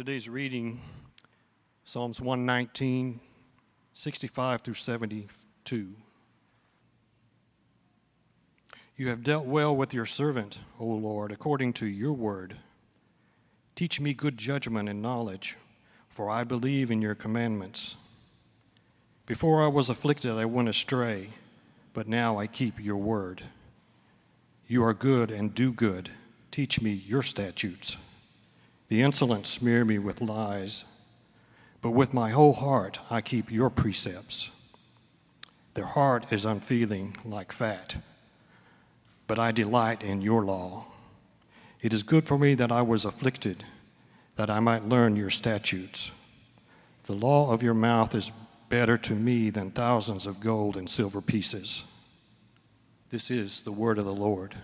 Today's reading Psalms 119, 65 through 72. You have dealt well with your servant, O Lord, according to your word. Teach me good judgment and knowledge, for I believe in your commandments. Before I was afflicted, I went astray, but now I keep your word. You are good and do good. Teach me your statutes. The insolent smear me with lies, but with my whole heart I keep your precepts. Their heart is unfeeling like fat, but I delight in your law. It is good for me that I was afflicted, that I might learn your statutes. The law of your mouth is better to me than thousands of gold and silver pieces. This is the word of the Lord.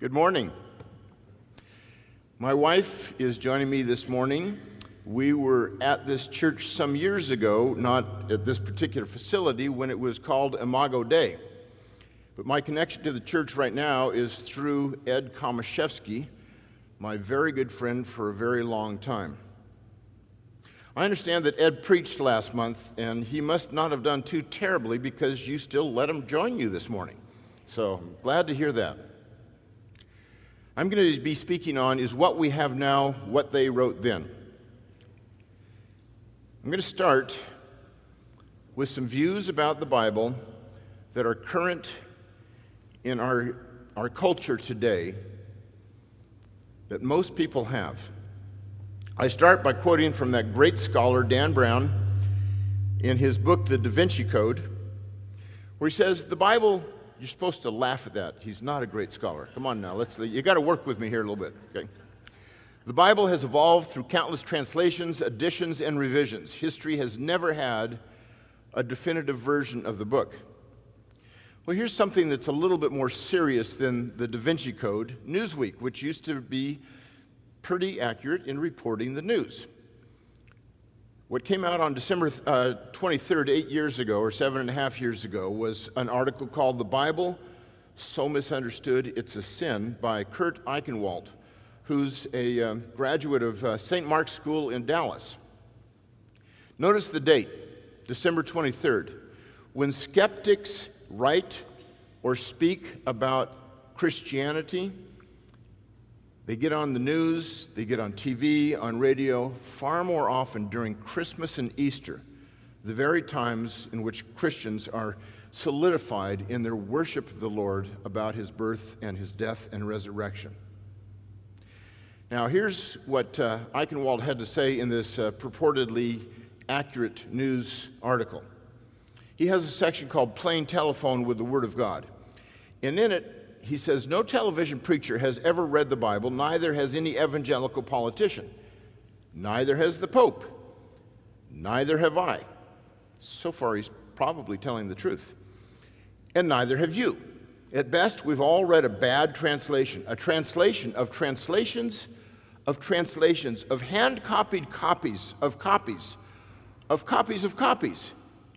Good morning. My wife is joining me this morning. We were at this church some years ago, not at this particular facility, when it was called Imago Dei. But my connection to the church right now is through Ed Komoszewski, my very good friend for a very long time. I understand that Ed preached last month, and he must not have done too terribly because you still let him join you this morning. So I'm glad to hear that. I'm going to be speaking on is what we have now, what they wrote then. I'm going to start with some views about the Bible that are current in our, our culture today that most people have. I start by quoting from that great scholar, Dan Brown, in his book, The Da Vinci Code, where he says the Bible you're supposed to laugh at that. He's not a great scholar. Come on now, let's, you got to work with me here a little bit, okay? The Bible has evolved through countless translations, additions, and revisions. History has never had a definitive version of the book. Well, here's something that's a little bit more serious than the Da Vinci Code Newsweek, which used to be pretty accurate in reporting the news. What came out on December uh, 23rd, eight years ago, or seven and a half years ago, was an article called The Bible So Misunderstood It's a Sin by Kurt Eichenwald, who's a uh, graduate of uh, St. Mark's School in Dallas. Notice the date, December 23rd. When skeptics write or speak about Christianity, they get on the news, they get on TV, on radio, far more often during Christmas and Easter, the very times in which Christians are solidified in their worship of the Lord about his birth and his death and resurrection. Now, here's what uh, Eichenwald had to say in this uh, purportedly accurate news article. He has a section called Plain Telephone with the Word of God. And in it, he says, No television preacher has ever read the Bible, neither has any evangelical politician, neither has the Pope, neither have I. So far, he's probably telling the truth. And neither have you. At best, we've all read a bad translation, a translation of translations of translations, of hand copied copies of copies, of copies of copies,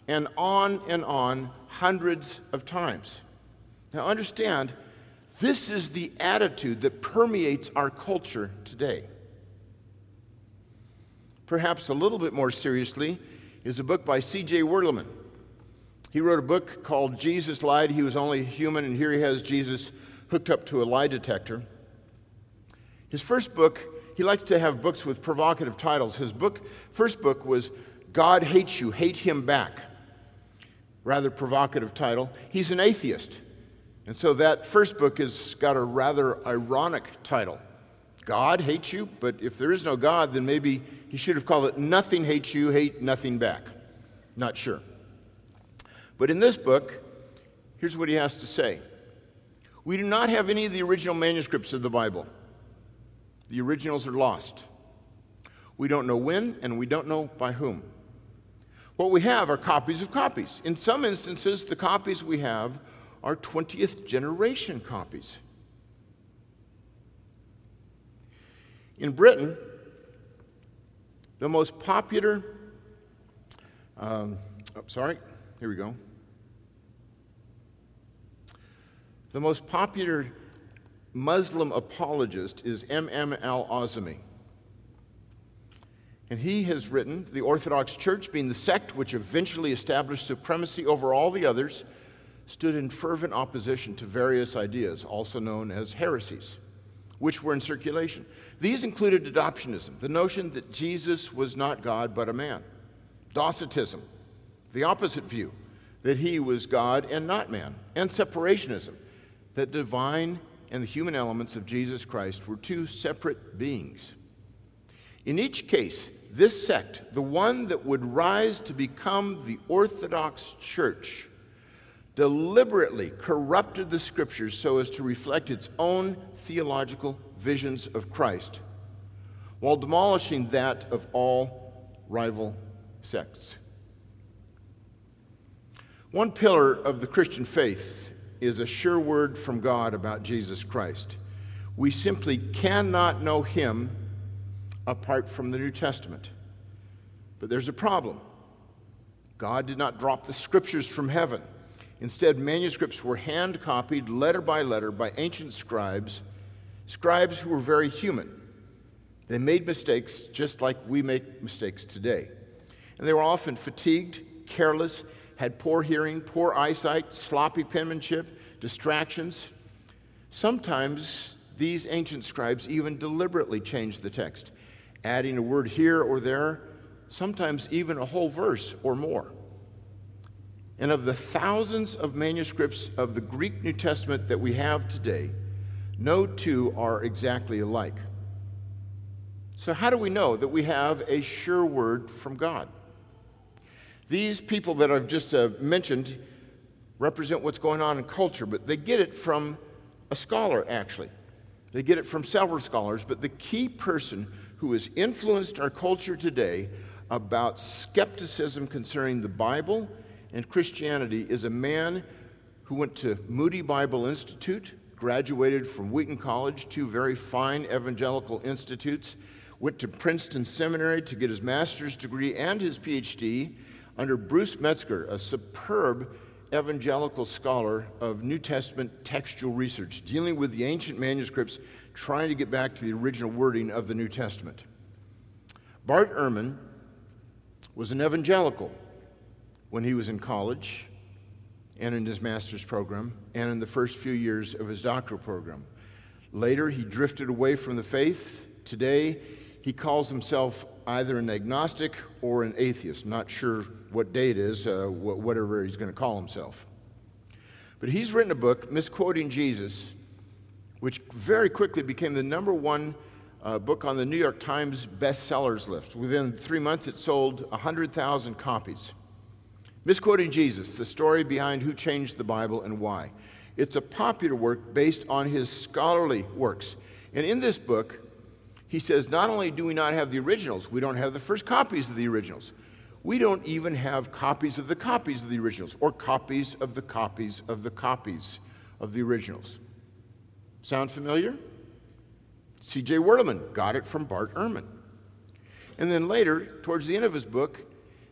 and on and on hundreds of times. Now, understand, this is the attitude that permeates our culture today. Perhaps a little bit more seriously is a book by C.J. Werleman. He wrote a book called Jesus Lied. He was only human, and here he has Jesus hooked up to a lie detector. His first book, he likes to have books with provocative titles. His book, first book was God Hates You, Hate Him Back. Rather provocative title. He's an atheist. And so that first book has got a rather ironic title God hates you, but if there is no God, then maybe he should have called it Nothing Hates You, Hate Nothing Back. Not sure. But in this book, here's what he has to say We do not have any of the original manuscripts of the Bible, the originals are lost. We don't know when, and we don't know by whom. What we have are copies of copies. In some instances, the copies we have are 20th generation copies. In Britain, the most popular, um, oh, sorry, here we go. The most popular Muslim apologist is M.M. al Azami. And he has written the Orthodox Church, being the sect which eventually established supremacy over all the others, stood in fervent opposition to various ideas, also known as heresies, which were in circulation. These included adoptionism, the notion that Jesus was not God but a man, Docetism, the opposite view, that he was God and not man, and separationism, that divine and the human elements of Jesus Christ were two separate beings. In each case, this sect, the one that would rise to become the Orthodox Church, deliberately corrupted the scriptures so as to reflect its own theological visions of Christ, while demolishing that of all rival sects. One pillar of the Christian faith is a sure word from God about Jesus Christ. We simply cannot know him apart from the New Testament. But there's a problem. God did not drop the scriptures from heaven. Instead, manuscripts were hand copied letter by letter by ancient scribes, scribes who were very human. They made mistakes just like we make mistakes today. And they were often fatigued, careless, had poor hearing, poor eyesight, sloppy penmanship, distractions. Sometimes these ancient scribes even deliberately changed the text adding a word here or there, sometimes even a whole verse or more. And of the thousands of manuscripts of the Greek New Testament that we have today, no two are exactly alike. So, how do we know that we have a sure word from God? These people that I've just uh, mentioned represent what's going on in culture, but they get it from a scholar, actually. They get it from several scholars, but the key person who has influenced our culture today about skepticism concerning the Bible and Christianity is a man who went to Moody Bible Institute, graduated from Wheaton College, two very fine evangelical institutes, went to Princeton Seminary to get his master's degree and his PhD under Bruce Metzger, a superb evangelical scholar of New Testament textual research, dealing with the ancient manuscripts trying to get back to the original wording of the New Testament. Bart Ehrman was an evangelical when he was in college and in his master's program and in the first few years of his doctoral program. Later, he drifted away from the faith. Today, he calls himself either an agnostic or an atheist. Not sure what it is, uh, whatever he's going to call himself. But he's written a book misquoting Jesus which very quickly became the number one uh, book on the New York Times bestsellers list. Within three months, it sold 100,000 copies. Misquoting Jesus, the story behind who changed the Bible and why. It's a popular work based on his scholarly works. And in this book, he says not only do we not have the originals, we don't have the first copies of the originals. We don't even have copies of the copies of the originals or copies of the copies of the copies of the originals. Sound familiar? C.J. Werleman got it from Bart Ehrman. And then later, towards the end of his book,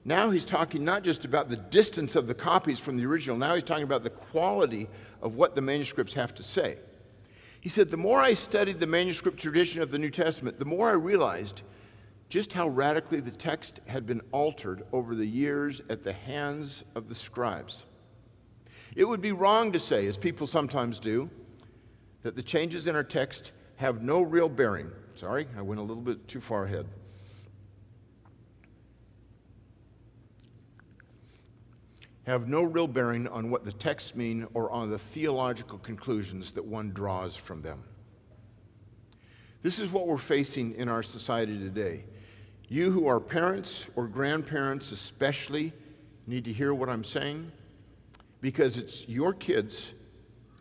now he's talking not just about the distance of the copies from the original, now he's talking about the quality of what the manuscripts have to say. He said, The more I studied the manuscript tradition of the New Testament, the more I realized just how radically the text had been altered over the years at the hands of the scribes. It would be wrong to say, as people sometimes do, that the changes in our text have no real bearing. Sorry, I went a little bit too far ahead. Have no real bearing on what the texts mean or on the theological conclusions that one draws from them. This is what we're facing in our society today. You who are parents or grandparents, especially, need to hear what I'm saying because it's your kids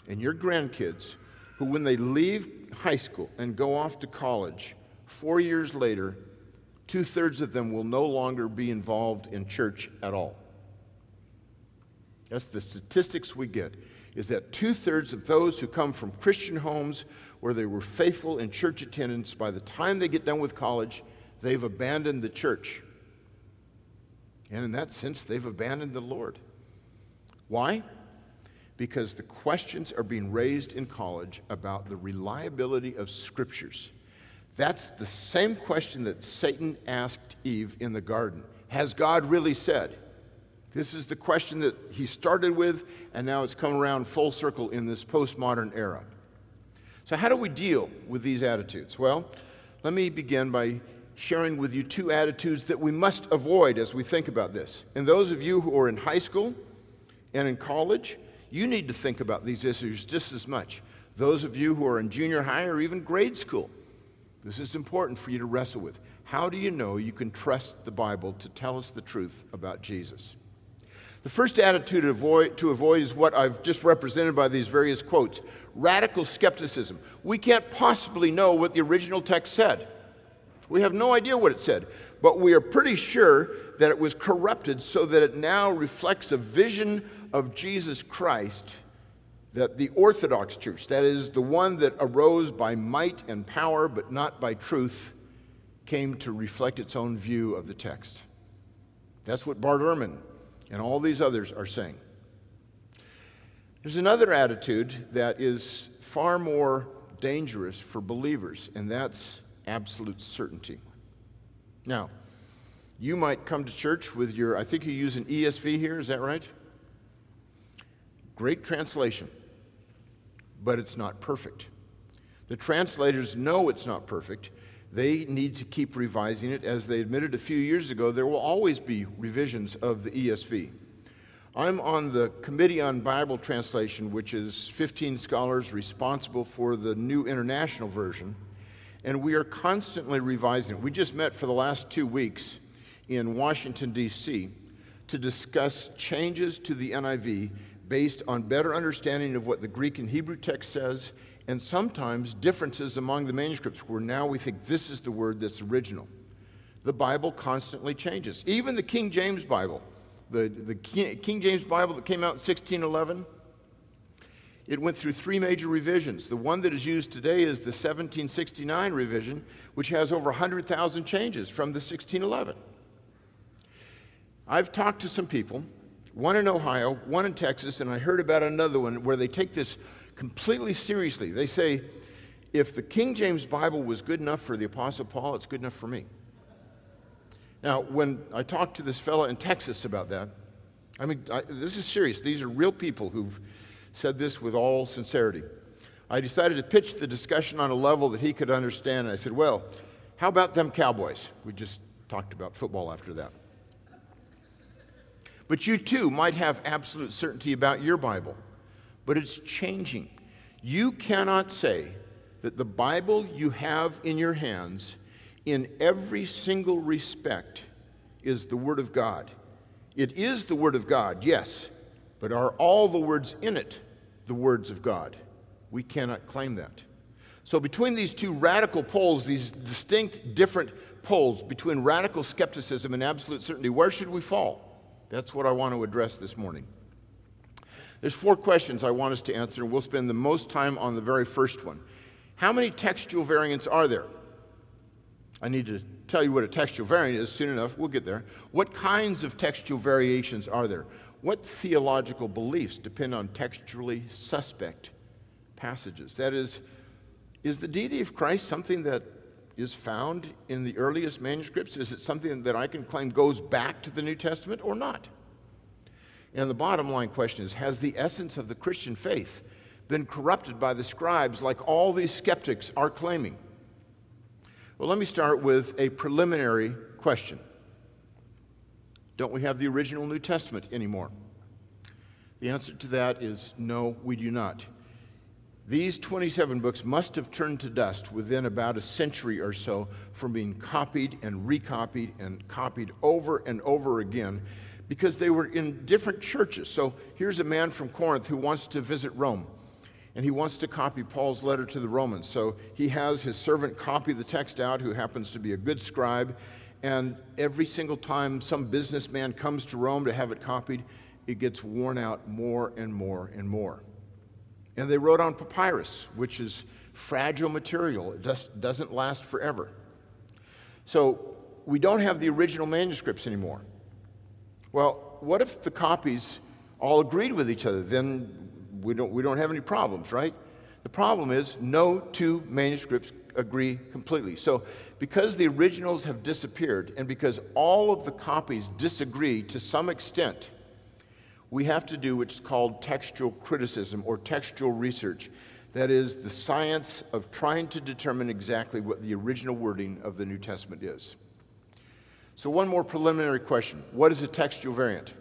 and your grandkids who, when they leave high school and go off to college, four years later, two thirds of them will no longer be involved in church at all. That's the statistics we get, is that two thirds of those who come from Christian homes where they were faithful in church attendance, by the time they get done with college, they've abandoned the church. And in that sense, they've abandoned the Lord. Why? because the questions are being raised in college about the reliability of scriptures. That's the same question that Satan asked Eve in the garden. Has God really said? This is the question that he started with, and now it's come around full circle in this postmodern era. So, how do we deal with these attitudes? Well, let me begin by sharing with you two attitudes that we must avoid as we think about this. And those of you who are in high school and in college, you need to think about these issues just as much. Those of you who are in junior high or even grade school, this is important for you to wrestle with. How do you know you can trust the Bible to tell us the truth about Jesus? The first attitude to avoid, to avoid is what I've just represented by these various quotes radical skepticism. We can't possibly know what the original text said. We have no idea what it said, but we are pretty sure that it was corrupted so that it now reflects a vision of Jesus Christ that the Orthodox Church, that is, the one that arose by might and power but not by truth, came to reflect its own view of the text. That's what Bart Ehrman and all these others are saying. There's another attitude that is far more dangerous for believers, and that's absolute certainty. Now, you might come to church with your, I think you use an ESV here, is that right? Great translation but it's not perfect. The translators know it's not perfect. They need to keep revising it. As they admitted a few years ago, there will always be revisions of the ESV. I'm on the Committee on Bible Translation, which is 15 scholars responsible for the New International Version, and we are constantly revising it. We just met for the last two weeks in Washington, D.C., to discuss changes to the NIV based on better understanding of what the Greek and Hebrew text says, and sometimes differences among the manuscripts where now we think this is the word that's original. The Bible constantly changes. Even the King James Bible, the, the King James Bible that came out in 1611, it went through three major revisions. The one that is used today is the 1769 revision, which has over 100,000 changes from the 1611. I've talked to some people one in Ohio, one in Texas, and I heard about another one where they take this completely seriously. They say, if the King James Bible was good enough for the Apostle Paul, it's good enough for me. Now, when I talked to this fellow in Texas about that, I mean, I, this is serious. These are real people who've said this with all sincerity. I decided to pitch the discussion on a level that he could understand. And I said, Well, how about them Cowboys? We just talked about football after that. But you too might have absolute certainty about your Bible, but it's changing. You cannot say that the Bible you have in your hands, in every single respect, is the Word of God. It is the Word of God, yes, but are all the words in it the words of God? We cannot claim that. So, between these two radical poles, these distinct, different poles, between radical skepticism and absolute certainty, where should we fall? That's what I want to address this morning. There's four questions I want us to answer, and we'll spend the most time on the very first one. How many textual variants are there? I need to tell you what a textual variant is soon enough. We'll get there. What kinds of textual variations are there? What theological beliefs depend on textually suspect passages? That is, is the deity of Christ something that is found in the earliest manuscripts? Is it something that I can claim goes back to the New Testament or not? And the bottom line question is Has the essence of the Christian faith been corrupted by the scribes like all these skeptics are claiming? Well, let me start with a preliminary question Don't we have the original New Testament anymore? The answer to that is no, we do not. These 27 books must have turned to dust within about a century or so from being copied and recopied and copied over and over again because they were in different churches. So here's a man from Corinth who wants to visit Rome and he wants to copy Paul's letter to the Romans. So he has his servant copy the text out, who happens to be a good scribe. And every single time some businessman comes to Rome to have it copied, it gets worn out more and more and more. And they wrote on papyrus, which is fragile material. It just doesn't last forever. So we don't have the original manuscripts anymore. Well, what if the copies all agreed with each other? Then we don't, we don't have any problems, right? The problem is no two manuscripts agree completely. So, because the originals have disappeared and because all of the copies disagree to some extent, we have to do what's called textual criticism or textual research. That is the science of trying to determine exactly what the original wording of the New Testament is. So, one more preliminary question What is a textual variant?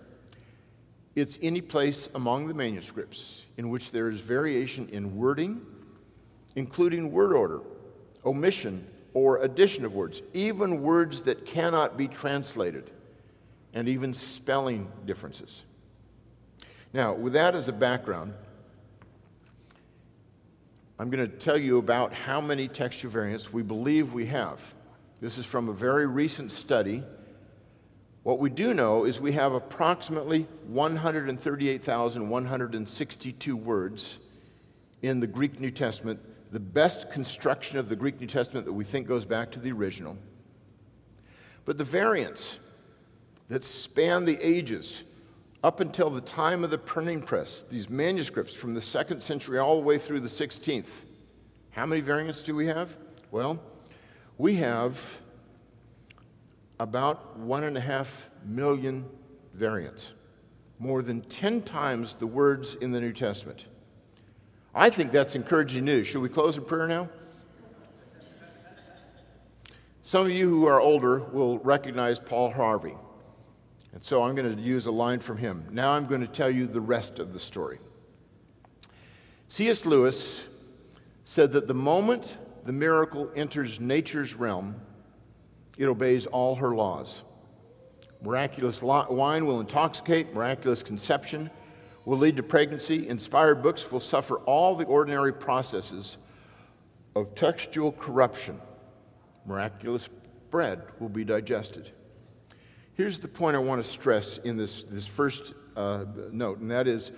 It's any place among the manuscripts in which there is variation in wording, including word order, omission, or addition of words, even words that cannot be translated, and even spelling differences. Now, with that as a background, I'm going to tell you about how many textual variants we believe we have. This is from a very recent study. What we do know is we have approximately 138,162 words in the Greek New Testament, the best construction of the Greek New Testament that we think goes back to the original. But the variants that span the ages up until the time of the printing press, these manuscripts from the second century all the way through the 16th. How many variants do we have? Well, we have about one and a half million variants, more than 10 times the words in the New Testament. I think that's encouraging news. Should we close in prayer now? Some of you who are older will recognize Paul Harvey. And so I'm going to use a line from him. Now I'm going to tell you the rest of the story. C.S. Lewis said that the moment the miracle enters nature's realm, it obeys all her laws. Miraculous wine will intoxicate, miraculous conception will lead to pregnancy, inspired books will suffer all the ordinary processes of textual corruption. Miraculous bread will be digested. Here's the point I want to stress in this, this first uh, note, and that is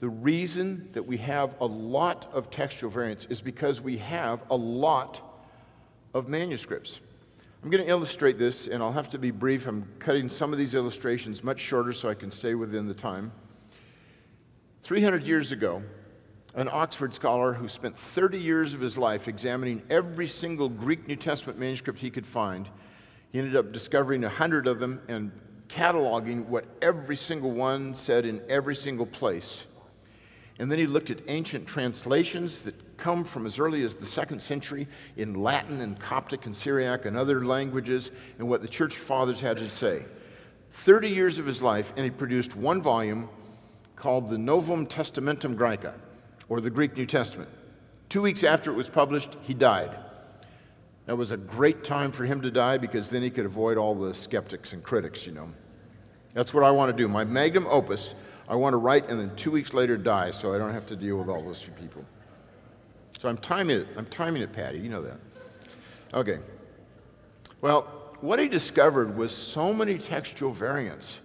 the reason that we have a lot of textual variants is because we have a lot of manuscripts. I'm going to illustrate this, and I'll have to be brief. I'm cutting some of these illustrations much shorter so I can stay within the time. 300 years ago, an Oxford scholar who spent 30 years of his life examining every single Greek New Testament manuscript he could find he ended up discovering hundred of them and cataloging what every single one said in every single place. And then he looked at ancient translations that come from as early as the second century in Latin and Coptic and Syriac and other languages and what the church fathers had to say. 30 years of his life, and he produced one volume called the Novum Testamentum Graeca, or the Greek New Testament. Two weeks after it was published, he died. That was a great time for him to die because then he could avoid all the skeptics and critics, you know. That's what I want to do. My magnum opus, I want to write and then two weeks later die so I don't have to deal with all those people. So I'm timing it. I'm timing it, Patty. You know that. Okay. Well, what he discovered was so many textual variants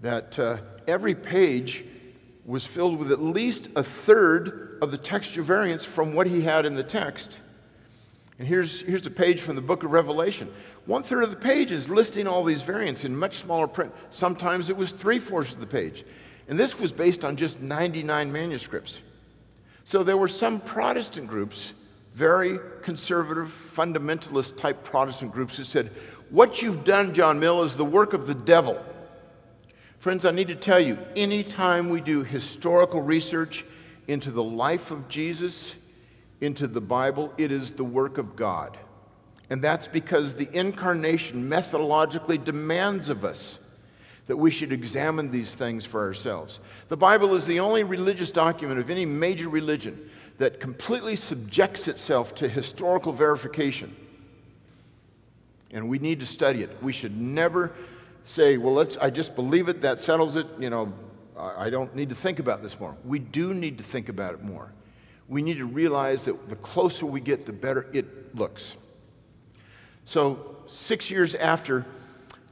that uh, every page was filled with at least a third of the textual variants from what he had in the text. And here's, here's a page from the book of Revelation. One third of the page is listing all these variants in much smaller print. Sometimes it was three fourths of the page. And this was based on just 99 manuscripts. So there were some Protestant groups, very conservative, fundamentalist type Protestant groups, who said, What you've done, John Mill, is the work of the devil. Friends, I need to tell you, anytime we do historical research into the life of Jesus, into the Bible, it is the work of God. And that's because the incarnation methodologically demands of us that we should examine these things for ourselves. The Bible is the only religious document of any major religion that completely subjects itself to historical verification. And we need to study it. We should never say, well, let's, I just believe it, that settles it, you know, I don't need to think about this more. We do need to think about it more we need to realize that the closer we get, the better it looks. So, six years after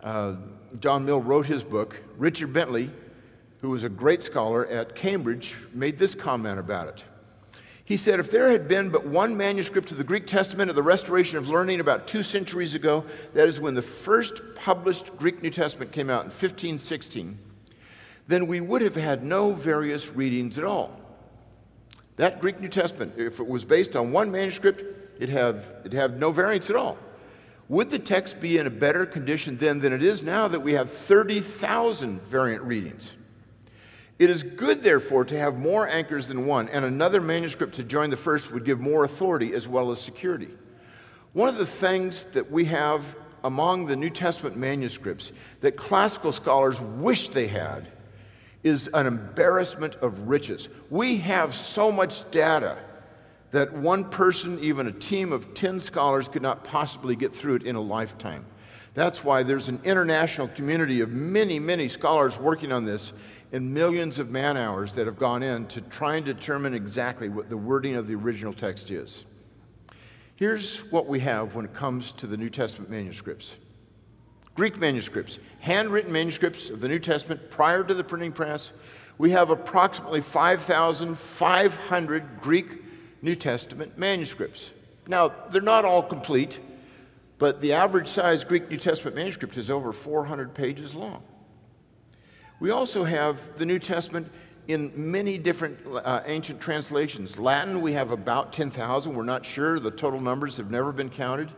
uh, John Mill wrote his book, Richard Bentley, who was a great scholar at Cambridge, made this comment about it. He said, If there had been but one manuscript of the Greek Testament of the Restoration of Learning about two centuries ago, that is when the first published Greek New Testament came out in 1516, then we would have had no various readings at all. That Greek New Testament, if it was based on one manuscript, it'd have, it'd have no variants at all. Would the text be in a better condition then than it is now that we have 30,000 variant readings? It is good, therefore, to have more anchors than one, and another manuscript to join the first would give more authority as well as security. One of the things that we have among the New Testament manuscripts that classical scholars wish they had is an embarrassment of riches. We have so much data that one person, even a team of 10 scholars, could not possibly get through it in a lifetime. That's why there's an international community of many, many scholars working on this and millions of man hours that have gone in to try and determine exactly what the wording of the original text is. Here's what we have when it comes to the New Testament manuscripts Greek manuscripts, handwritten manuscripts of the New Testament prior to the printing press. We have approximately 5,500 Greek New Testament manuscripts. Now, they're not all complete, but the average size Greek New Testament manuscript is over 400 pages long. We also have the New Testament in many different uh, ancient translations. Latin, we have about 10,000. We're not sure. The total numbers have never been counted.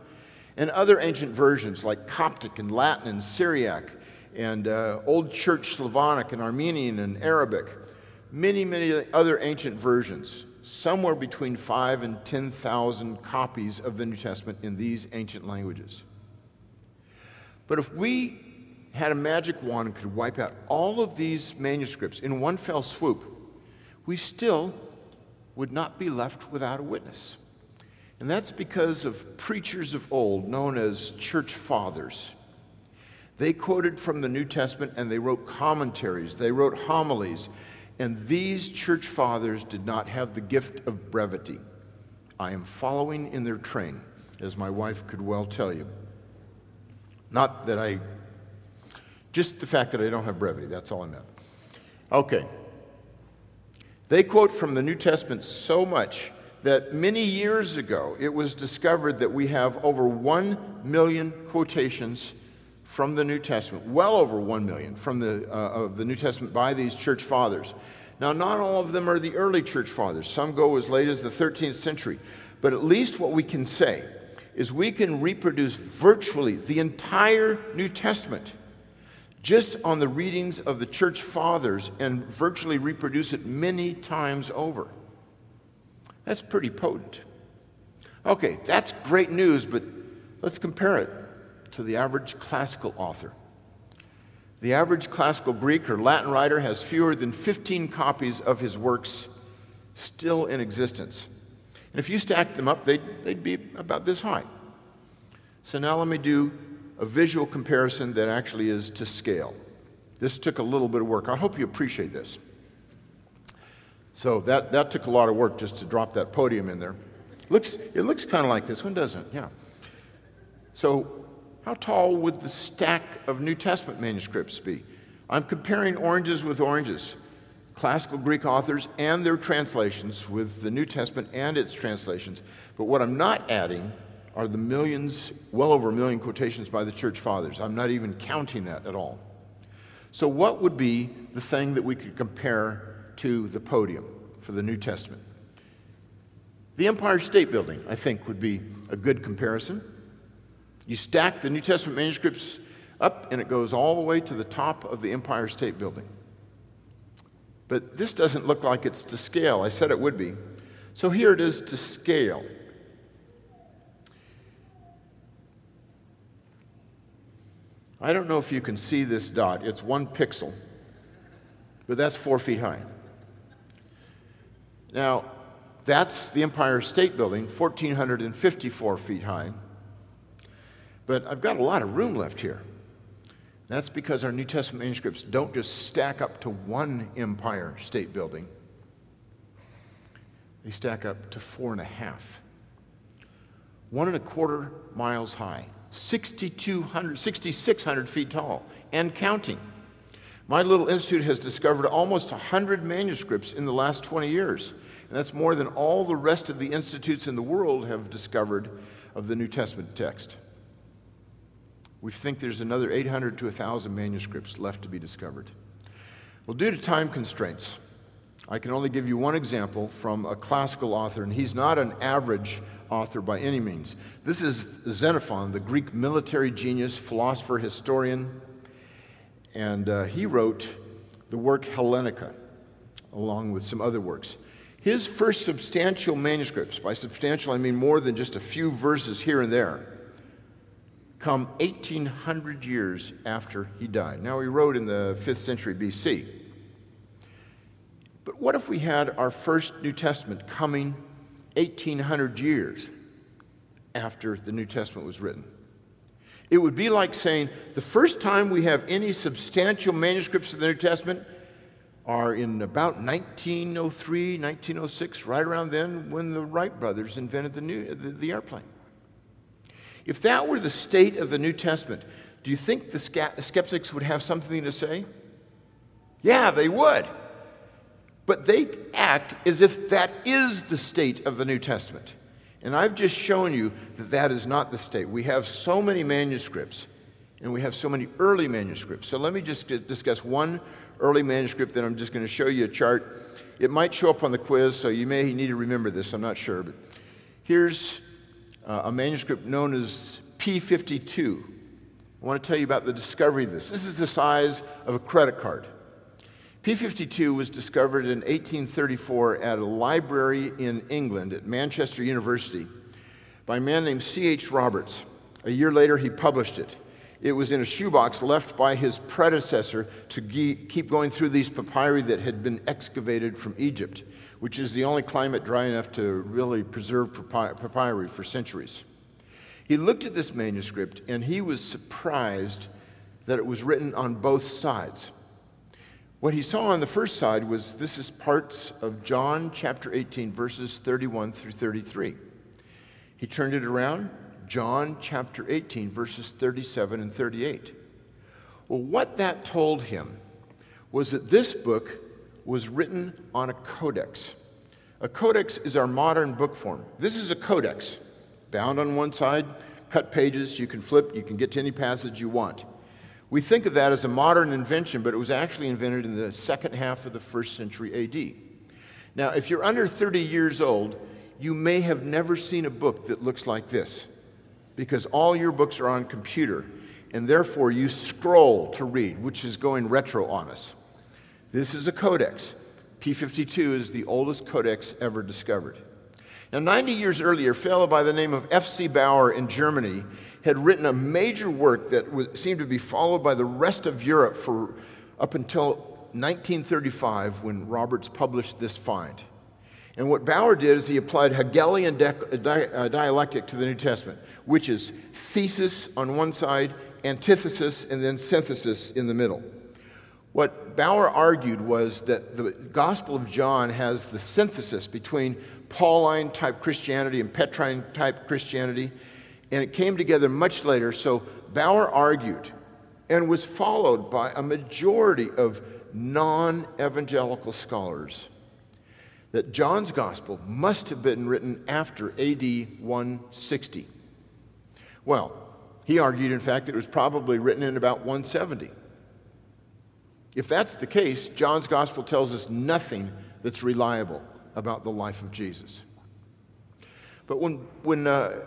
And other ancient versions like Coptic and Latin and Syriac and uh, Old Church Slavonic and Armenian and Arabic. Many, many other ancient versions. Somewhere between five and 10,000 copies of the New Testament in these ancient languages. But if we had a magic wand and could wipe out all of these manuscripts in one fell swoop, we still would not be left without a witness. And that's because of preachers of old, known as church fathers. They quoted from the New Testament and they wrote commentaries, they wrote homilies, and these church fathers did not have the gift of brevity. I am following in their train, as my wife could well tell you. Not that I just the fact that I don't have brevity, that's all I meant. Okay. They quote from the New Testament so much that many years ago it was discovered that we have over 1 million quotations from the New Testament, well over 1 million from the, uh, of the New Testament by these church fathers. Now, not all of them are the early church fathers. Some go as late as the 13th century. But at least what we can say is we can reproduce virtually the entire New Testament just on the readings of the church fathers and virtually reproduce it many times over. That's pretty potent. Okay, that's great news, but let's compare it to the average classical author. The average classical Greek or Latin writer has fewer than 15 copies of his works still in existence. And if you stack them up, they'd, they'd be about this high. So now let me do a visual comparison that actually is to scale. This took a little bit of work. I hope you appreciate this. So that, that took a lot of work just to drop that podium in there. Looks, it looks kind of like this one, doesn't it? Yeah. So, how tall would the stack of New Testament manuscripts be? I'm comparing oranges with oranges, classical Greek authors and their translations with the New Testament and its translations. But what I'm not adding are the millions, well over a million quotations by the church fathers. I'm not even counting that at all. So, what would be the thing that we could compare to the podium for the New Testament? The Empire State Building, I think, would be a good comparison. You stack the New Testament manuscripts up, and it goes all the way to the top of the Empire State Building. But this doesn't look like it's to scale. I said it would be. So here it is to scale. I don't know if you can see this dot. It's one pixel, but that's four feet high. Now, that's the Empire State Building, 1,454 feet high. But I've got a lot of room left here. That's because our New Testament manuscripts don't just stack up to one Empire State Building, they stack up to four and a half. One and a quarter miles high. 6,200, 6,600 feet tall and counting. My little institute has discovered almost 100 manuscripts in the last 20 years. And that's more than all the rest of the institutes in the world have discovered of the New Testament text. We think there's another 800 to 1,000 manuscripts left to be discovered. Well, due to time constraints, I can only give you one example from a classical author, and he's not an average author by any means. This is Xenophon, the Greek military genius, philosopher, historian, and uh, he wrote the work Hellenica, along with some other works. His first substantial manuscripts, by substantial I mean more than just a few verses here and there, come 1800 years after he died. Now, he wrote in the 5th century BC. But what if we had our first New Testament coming 1800 years after the New Testament was written? It would be like saying the first time we have any substantial manuscripts of the New Testament are in about 1903, 1906, right around then when the Wright brothers invented the, new, the, the airplane. If that were the state of the New Testament, do you think the skeptics would have something to say? Yeah, they would. But they act as if that is the state of the New Testament. And I've just shown you that that is not the state. We have so many manuscripts, and we have so many early manuscripts. So let me just discuss one early manuscript, then I'm just going to show you a chart. It might show up on the quiz, so you may need to remember this, I'm not sure. But here's uh, a manuscript known as P52. I want to tell you about the discovery of this. This is the size of a credit card. P52 was discovered in 1834 at a library in England at Manchester University by a man named C.H. Roberts. A year later, he published it. It was in a shoebox left by his predecessor to keep going through these papyri that had been excavated from Egypt, which is the only climate dry enough to really preserve papyri for centuries. He looked at this manuscript and he was surprised that it was written on both sides. What he saw on the first side was this is parts of John chapter 18, verses 31 through 33. He turned it around John chapter 18, verses 37 and 38. Well, what that told him was that this book was written on a codex. A codex is our modern book form. This is a codex, bound on one side, cut pages, you can flip, you can get to any passage you want. We think of that as a modern invention, but it was actually invented in the second half of the first century AD. Now, if you're under 30 years old, you may have never seen a book that looks like this because all your books are on computer, and therefore you scroll to read, which is going retro on us. This is a codex. P52 is the oldest codex ever discovered. Now, 90 years earlier, a fellow by the name of F.C. Baur in Germany had written a major work that was, seemed to be followed by the rest of Europe for up until 1935 when Roberts published this find. And what Baur did is he applied Hegelian di- uh, dialectic to the New Testament, which is thesis on one side, antithesis, and then synthesis in the middle. What Baur argued was that the Gospel of John has the synthesis between Pauline type Christianity and Petrine type Christianity, and it came together much later. So Baur argued and was followed by a majority of non evangelical scholars that John's gospel must have been written after AD 160. Well, he argued, in fact, that it was probably written in about 170. If that's the case, John's gospel tells us nothing that's reliable about the life of Jesus. But when, when uh,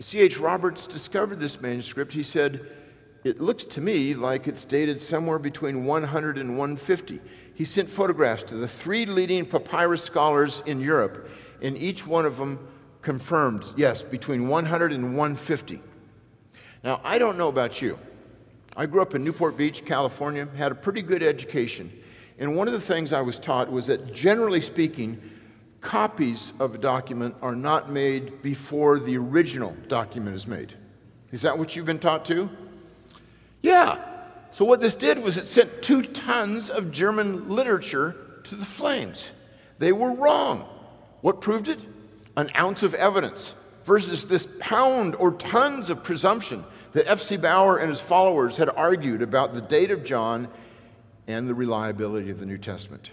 C.H. Roberts discovered this manuscript, he said, It looks to me like it's dated somewhere between 100 and 150 he sent photographs to the three leading papyrus scholars in Europe, and each one of them confirmed, yes, between 100 and 150. Now, I don't know about you. I grew up in Newport Beach, California, had a pretty good education. And one of the things I was taught was that generally speaking, copies of a document are not made before the original document is made. Is that what you've been taught too? Yeah, so, what this did was it sent two tons of German literature to the flames. They were wrong. What proved it? An ounce of evidence versus this pound or tons of presumption that F.C. Baur and his followers had argued about the date of John and the reliability of the New Testament.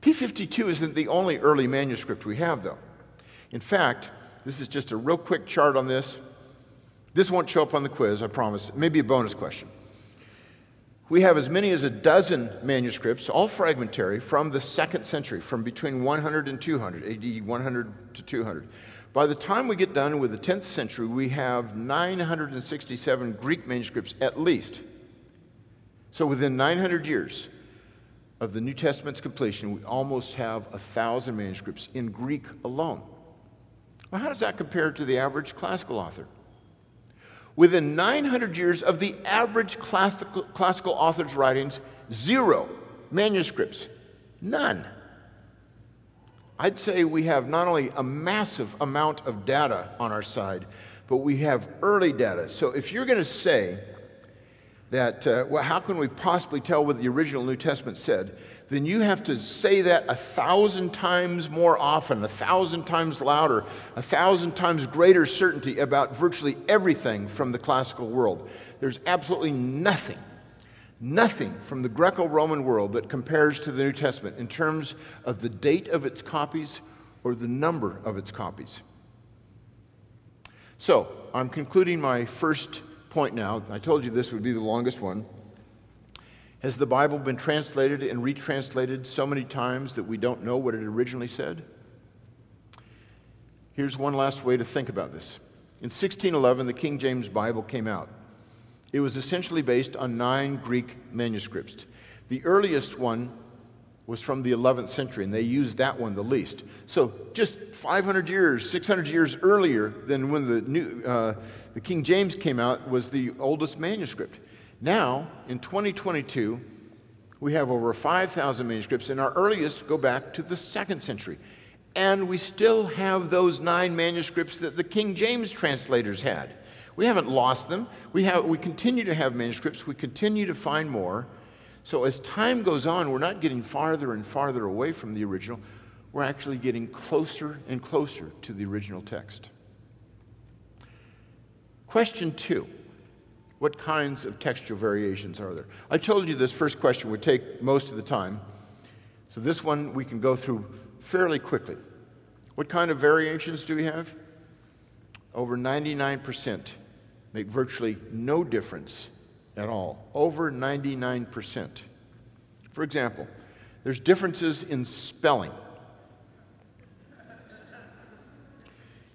P52 isn't the only early manuscript we have, though. In fact, this is just a real quick chart on this. This won't show up on the quiz, I promise. Maybe a bonus question. We have as many as a dozen manuscripts, all fragmentary, from the second century, from between 100 and 200, AD 100 to 200. By the time we get done with the 10th century, we have 967 Greek manuscripts at least. So within 900 years of the New Testament's completion, we almost have a thousand manuscripts in Greek alone. Well, how does that compare to the average classical author? Within 900 years of the average classical, classical author's writings, zero manuscripts, none. I'd say we have not only a massive amount of data on our side, but we have early data. So if you're going to say that, uh, well, how can we possibly tell what the original New Testament said? Then you have to say that a thousand times more often, a thousand times louder, a thousand times greater certainty about virtually everything from the classical world. There's absolutely nothing nothing from the Greco Roman world that compares to the New Testament in terms of the date of its copies or the number of its copies. So, I'm concluding my first point now. I told you this would be the longest one. Has the Bible been translated and retranslated so many times that we don't know what it originally said? Here's one last way to think about this. In 1611, the King James Bible came out. It was essentially based on nine Greek manuscripts. The earliest one was from the 11th century, and they used that one the least. So, just 500 years, 600 years earlier than when the, new, uh, the King James came out, was the oldest manuscript. Now, in 2022, we have over 5,000 manuscripts, and our earliest go back to the second century. And we still have those nine manuscripts that the King James translators had. We haven't lost them. We, have, we continue to have manuscripts. We continue to find more. So as time goes on, we're not getting farther and farther away from the original. We're actually getting closer and closer to the original text. Question two What kinds of textual variations are there? I told you this first question would take most of the time. So this one we can go through fairly quickly. What kind of variations do we have? Over 99% make virtually no difference at all. Over 99%. For example, there's differences in spelling.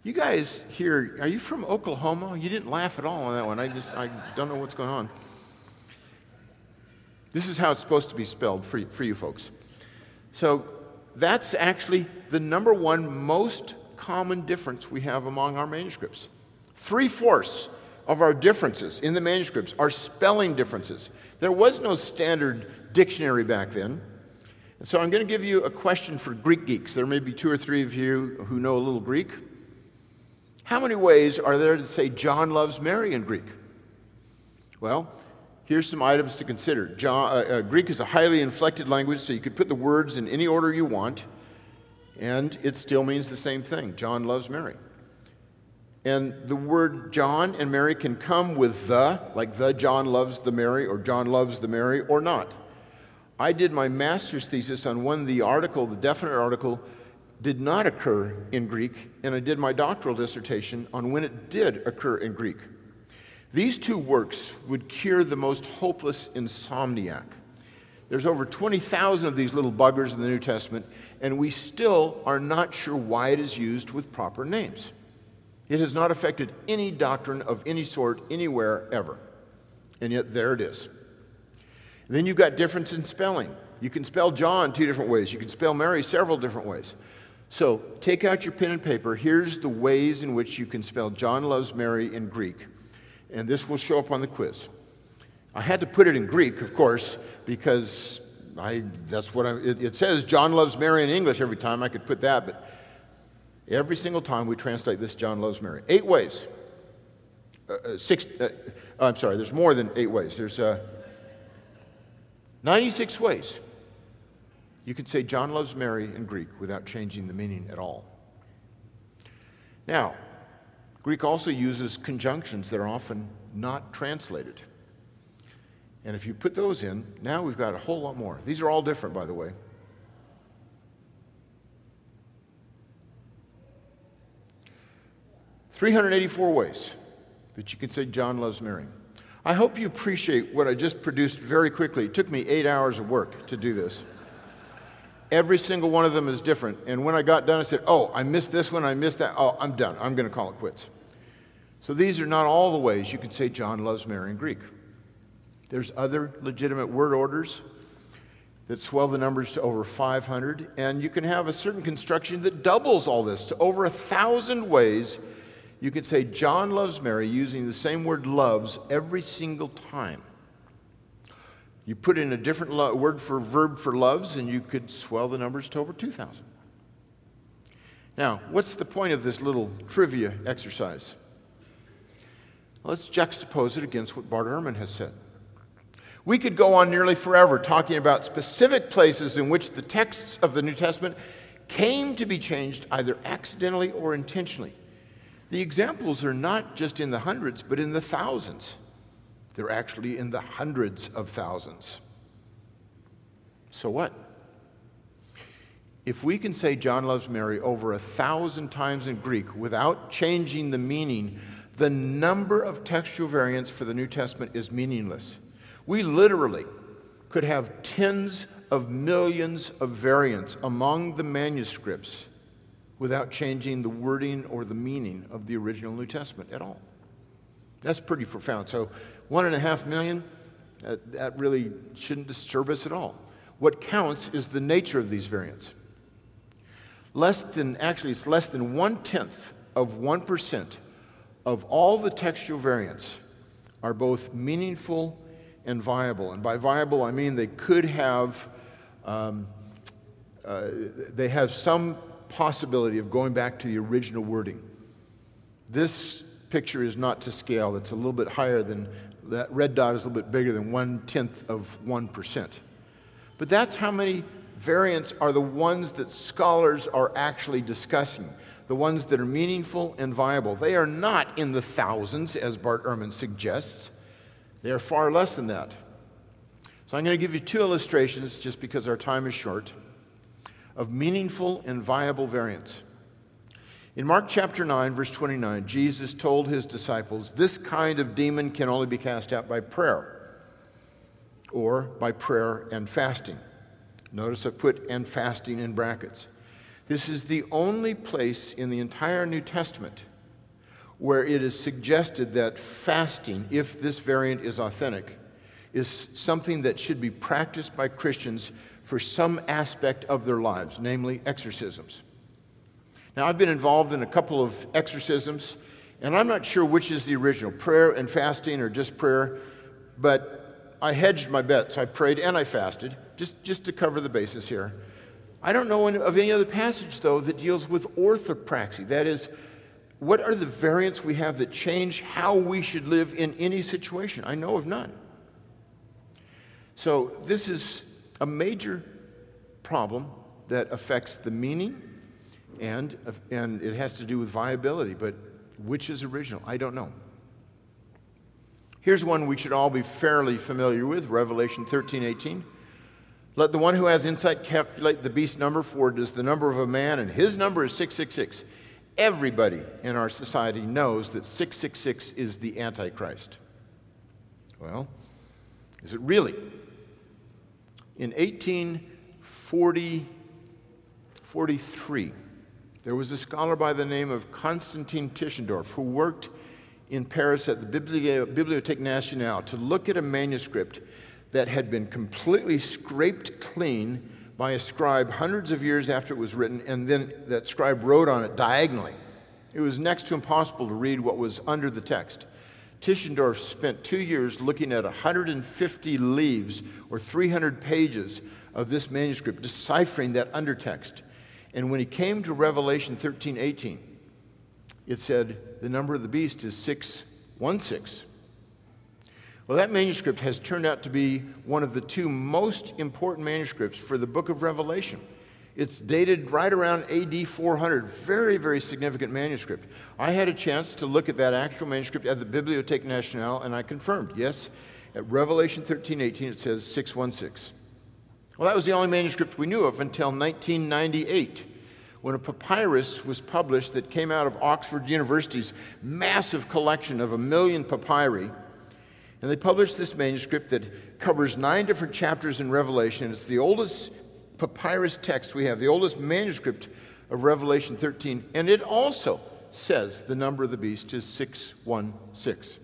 You guys here, are you from Oklahoma? You didn't laugh at all on that one. I just, I don't know what's going on. This is how it's supposed to be spelled for, for you folks. So that's actually the number one most common difference we have among our manuscripts. Three fourths of our differences in the manuscripts our spelling differences. There was no standard dictionary back then. And so I'm going to give you a question for Greek geeks. There may be two or three of you who know a little Greek. How many ways are there to say John loves Mary in Greek? Well, here's some items to consider. John, uh, uh, Greek is a highly inflected language, so you could put the words in any order you want, and it still means the same thing John loves Mary. And the word John and Mary can come with the, like the John loves the Mary, or John loves the Mary, or not. I did my master's thesis on when the article, the definite article, did not occur in Greek, and I did my doctoral dissertation on when it did occur in Greek. These two works would cure the most hopeless insomniac. There's over 20,000 of these little buggers in the New Testament, and we still are not sure why it is used with proper names. It has not affected any doctrine of any sort anywhere ever. And yet there it is. Then you've got difference in spelling. You can spell John two different ways. You can spell Mary several different ways. So take out your pen and paper. Here's the ways in which you can spell John loves Mary in Greek. And this will show up on the quiz. I had to put it in Greek, of course, because I, that's what I, it, it says John loves Mary in English every time. I could put that, but Every single time we translate this, John loves Mary. Eight ways. Uh, uh, six, uh, I'm sorry, there's more than eight ways. There's uh, 96 ways. You can say John loves Mary in Greek without changing the meaning at all. Now, Greek also uses conjunctions that are often not translated. And if you put those in, now we've got a whole lot more. These are all different, by the way. 384 ways that you can say John loves Mary. I hope you appreciate what I just produced very quickly. It took me eight hours of work to do this. Every single one of them is different. And when I got done, I said, Oh, I missed this one, I missed that. Oh, I'm done. I'm going to call it quits. So these are not all the ways you can say John loves Mary in Greek. There's other legitimate word orders that swell the numbers to over 500, and you can have a certain construction that doubles all this to over a thousand ways. You could say John loves Mary using the same word loves every single time. You put in a different lo- word for verb for loves, and you could swell the numbers to over 2,000. Now, what's the point of this little trivia exercise? Let's juxtapose it against what Bart Ehrman has said. We could go on nearly forever talking about specific places in which the texts of the New Testament came to be changed either accidentally or intentionally. The examples are not just in the hundreds, but in the thousands. They're actually in the hundreds of thousands. So what? If we can say John loves Mary over a thousand times in Greek without changing the meaning, the number of textual variants for the New Testament is meaningless. We literally could have tens of millions of variants among the manuscripts without changing the wording or the meaning of the original New Testament at all. That's pretty profound. So, one and a half million, that, that really shouldn't disturb us at all. What counts is the nature of these variants. Less than, actually, it's less than one tenth of 1% of all the textual variants are both meaningful and viable. And by viable, I mean they could have, um, uh, they have some possibility of going back to the original wording. This picture is not to scale, it's a little bit higher than that red dot is a little bit bigger than one tenth of 1%. But that's how many variants are the ones that scholars are actually discussing, the ones that are meaningful and viable. They are not in the thousands, as Bart Ehrman suggests. They are far less than that. So I'm going to give you two illustrations, just because our time is short, of meaningful and viable variants. In Mark chapter 9, verse 29, Jesus told his disciples, This kind of demon can only be cast out by prayer or by prayer and fasting. Notice I put and fasting in brackets. This is the only place in the entire New Testament where it is suggested that fasting, if this variant is authentic, is something that should be practiced by Christians for some aspect of their lives, namely exorcisms. Now, I've been involved in a couple of exorcisms, and I'm not sure which is the original prayer and fasting or just prayer, but I hedged my bets. I prayed and I fasted, just, just to cover the bases here. I don't know of any other passage, though, that deals with orthopraxy, that is, what are the variants we have that change how we should live in any situation? I know of none. So, this is a major problem that affects the meaning and, and it has to do with viability, but which is original? I don't know. Here's one we should all be fairly familiar with Revelation 13 18. Let the one who has insight calculate the beast number, for it is the number of a man, and his number is 666. Everybody in our society knows that 666 is the Antichrist. Well, is it really? In 1843, there was a scholar by the name of Constantin Tischendorf who worked in Paris at the Bibliothèque Nationale to look at a manuscript that had been completely scraped clean by a scribe hundreds of years after it was written, and then that scribe wrote on it diagonally. It was next to impossible to read what was under the text. Tischendorf spent two years looking at 150 leaves or 300 pages of this manuscript, deciphering that undertext. And when he came to Revelation 13 18, it said the number of the beast is 616. Well, that manuscript has turned out to be one of the two most important manuscripts for the book of Revelation. It's dated right around AD 400. Very, very significant manuscript. I had a chance to look at that actual manuscript at the Bibliothèque Nationale, and I confirmed yes, at Revelation 13 18, it says 616. Well, that was the only manuscript we knew of until 1998 when a papyrus was published that came out of Oxford University's massive collection of a million papyri and they published this manuscript that covers nine different chapters in Revelation. It's the oldest papyrus text we have, the oldest manuscript of Revelation 13, and it also says the number of the beast is 616.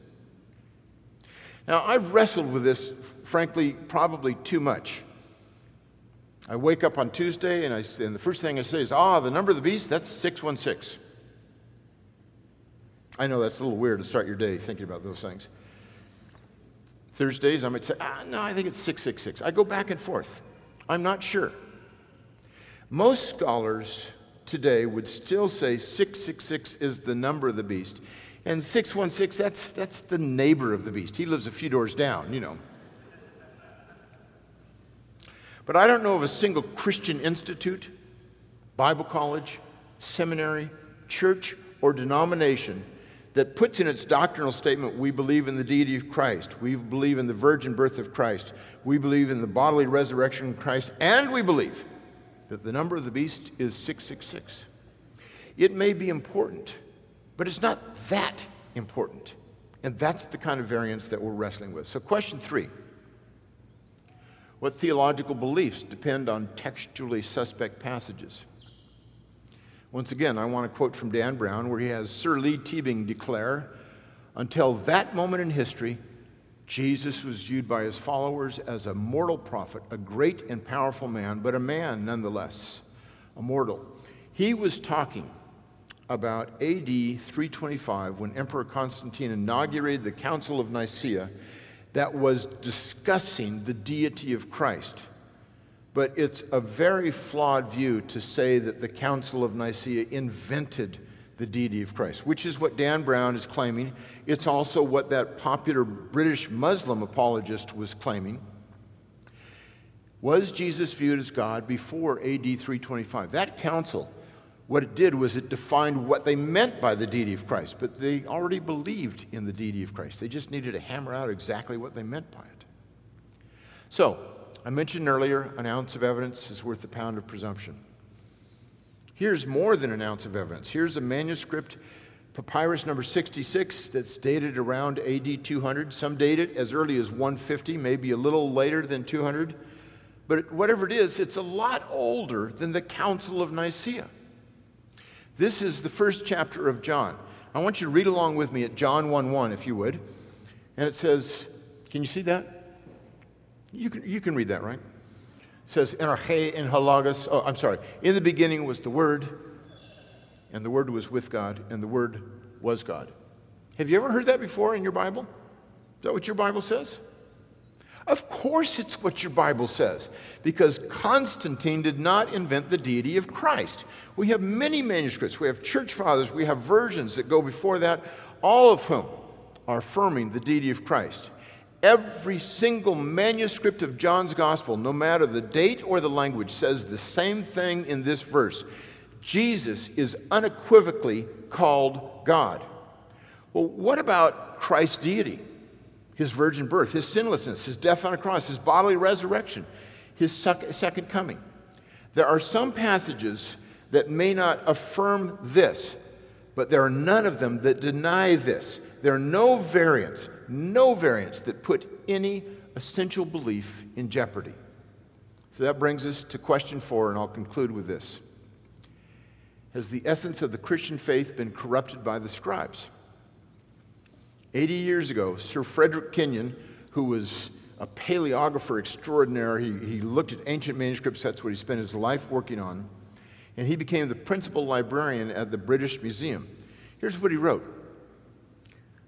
Now, I've wrestled with this, frankly, probably too much. I wake up on Tuesday and, I, and the first thing I say is, ah, the number of the beast, that's 616. I know that's a little weird to start your day thinking about those things. Thursdays, I might say, ah, no, I think it's 666. I go back and forth. I'm not sure. Most scholars today would still say 666 is the number of the beast. And 616, that's, that's the neighbor of the beast. He lives a few doors down, you know. But I don't know of a single Christian institute, Bible college, seminary, church, or denomination that puts in its doctrinal statement we believe in the deity of Christ, we believe in the virgin birth of Christ, we believe in the bodily resurrection of Christ, and we believe that the number of the beast is 666. It may be important, but it's not that important. And that's the kind of variance that we're wrestling with. So, question three What theological beliefs depend on textually suspect passages? Once again, I want to quote from Dan Brown, where he has Sir Leigh Teabing declare Until that moment in history, Jesus was viewed by his followers as a mortal prophet, a great and powerful man, but a man nonetheless, a mortal. He was talking about AD 325 when Emperor Constantine inaugurated the Council of Nicaea that was discussing the deity of Christ. But it's a very flawed view to say that the Council of Nicaea invented the deity of Christ, which is what Dan Brown is claiming. It's also what that popular British Muslim apologist was claiming. Was Jesus viewed as God before AD 325? That council, what it did was it defined what they meant by the deity of Christ, but they already believed in the deity of Christ. They just needed to hammer out exactly what they meant by it. So, I mentioned earlier, an ounce of evidence is worth a pound of presumption. Here's more than an ounce of evidence. Here's a manuscript, papyrus number 66, that's dated around AD 200. Some date it as early as 150, maybe a little later than 200. But whatever it is, it's a lot older than the Council of Nicaea. This is the first chapter of John. I want you to read along with me at John 1 1, if you would. And it says, Can you see that? You can, you can read that, right? It says, in arche in halagos. Oh, I'm sorry. In the beginning was the Word, and the Word was with God, and the Word was God. Have you ever heard that before in your Bible? Is that what your Bible says? Of course, it's what your Bible says, because Constantine did not invent the deity of Christ. We have many manuscripts, we have church fathers, we have versions that go before that, all of whom are affirming the deity of Christ. Every single manuscript of John's gospel, no matter the date or the language, says the same thing in this verse Jesus is unequivocally called God. Well, what about Christ's deity? His virgin birth, his sinlessness, his death on a cross, his bodily resurrection, his second coming. There are some passages that may not affirm this, but there are none of them that deny this. There are no variants no variants that put any essential belief in jeopardy. So that brings us to question four, and I'll conclude with this. Has the essence of the Christian faith been corrupted by the scribes? 80 years ago, Sir Frederick Kenyon, who was a paleographer extraordinaire, he, he looked at ancient manuscripts, that's what he spent his life working on, and he became the principal librarian at the British Museum. Here's what he wrote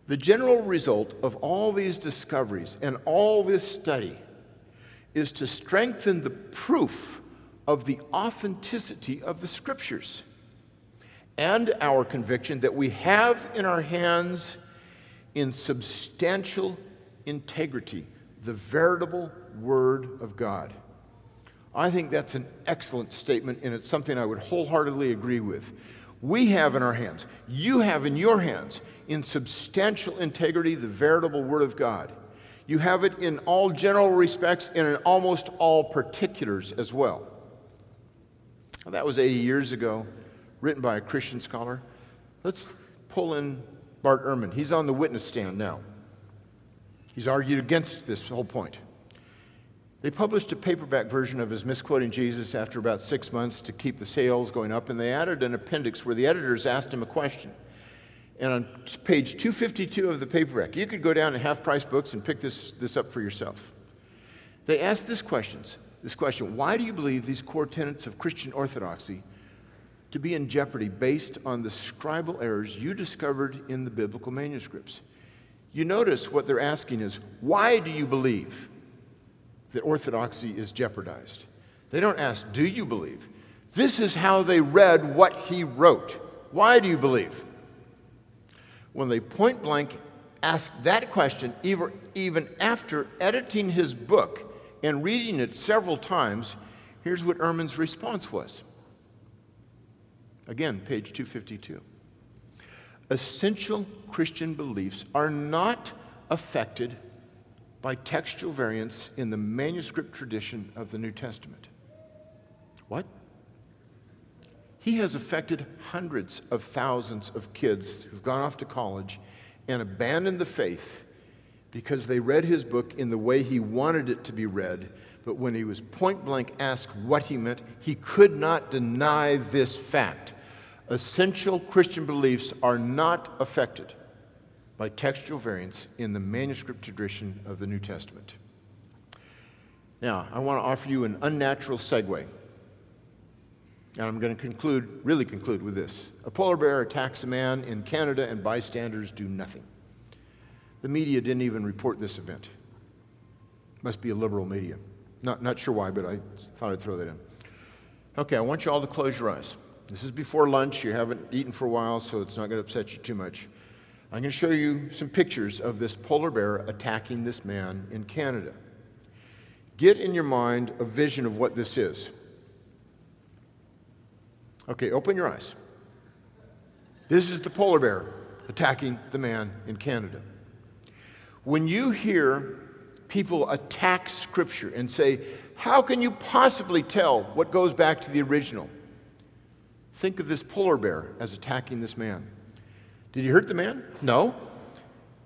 the general result of all these discoveries and all this study is to strengthen the proof of the authenticity of the scriptures and our conviction that we have in our hands in substantial integrity the veritable Word of God. I think that's an excellent statement, and it's something I would wholeheartedly agree with. We have in our hands, you have in your hands, in substantial integrity the veritable Word of God. You have it in all general respects and in almost all particulars as well. Well, that was 80 years ago, written by a Christian scholar. Let's pull in Bart Ehrman. He's on the witness stand now. He's argued against this whole point. They published a paperback version of his Misquoting Jesus after about six months to keep the sales going up, and they added an appendix where the editors asked him a question. And on page 252 of the paperback, you could go down to half price books and pick this, this up for yourself. They ask this questions, this question Why do you believe these core tenets of Christian orthodoxy to be in jeopardy based on the scribal errors you discovered in the biblical manuscripts? You notice what they're asking is, Why do you believe? that orthodoxy is jeopardized. They don't ask, Do you believe? This is how they read what he wrote. Why do you believe? When they point blank ask that question, even after editing his book and reading it several times, here's what Ehrman's response was. Again, page 252. Essential Christian beliefs are not affected by textual variants in the manuscript tradition of the New Testament. What? He has affected hundreds of thousands of kids who've gone off to college and abandoned the faith because they read his book in the way he wanted it to be read, but when he was point blank asked what he meant, he could not deny this fact. Essential Christian beliefs are not affected by textual variants in the manuscript tradition of the New Testament. Now, I want to offer you an unnatural segue. And I'm going to conclude, really conclude with this. A polar bear attacks a man in Canada, and bystanders do nothing. The media didn't even report this event. Must be a liberal media. Not, not sure why, but I thought I'd throw that in. Okay, I want you all to close your eyes. This is before lunch. You haven't eaten for a while, so it's not going to upset you too much. I'm going to show you some pictures of this polar bear attacking this man in Canada. Get in your mind a vision of what this is. Okay, open your eyes. This is the polar bear attacking the man in Canada. When you hear people attack Scripture and say, How can you possibly tell what goes back to the original? Think of this polar bear as attacking this man. Did he hurt the man? No.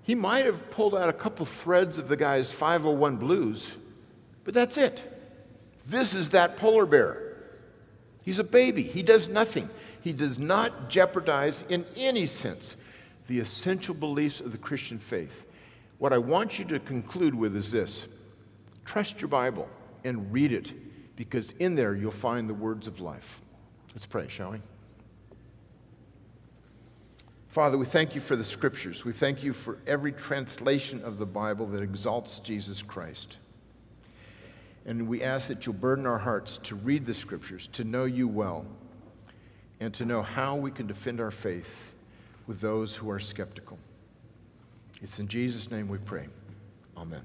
He might have pulled out a couple threads of the guy's 501 blues, but that's it. This is that polar bear. He's a baby. He does nothing. He does not jeopardize in any sense the essential beliefs of the Christian faith. What I want you to conclude with is this trust your Bible and read it because in there you'll find the words of life. Let's pray, shall we? Father, we thank you for the scriptures. We thank you for every translation of the Bible that exalts Jesus Christ. And we ask that you'll burden our hearts to read the scriptures, to know you well, and to know how we can defend our faith with those who are skeptical. It's in Jesus' name we pray. Amen.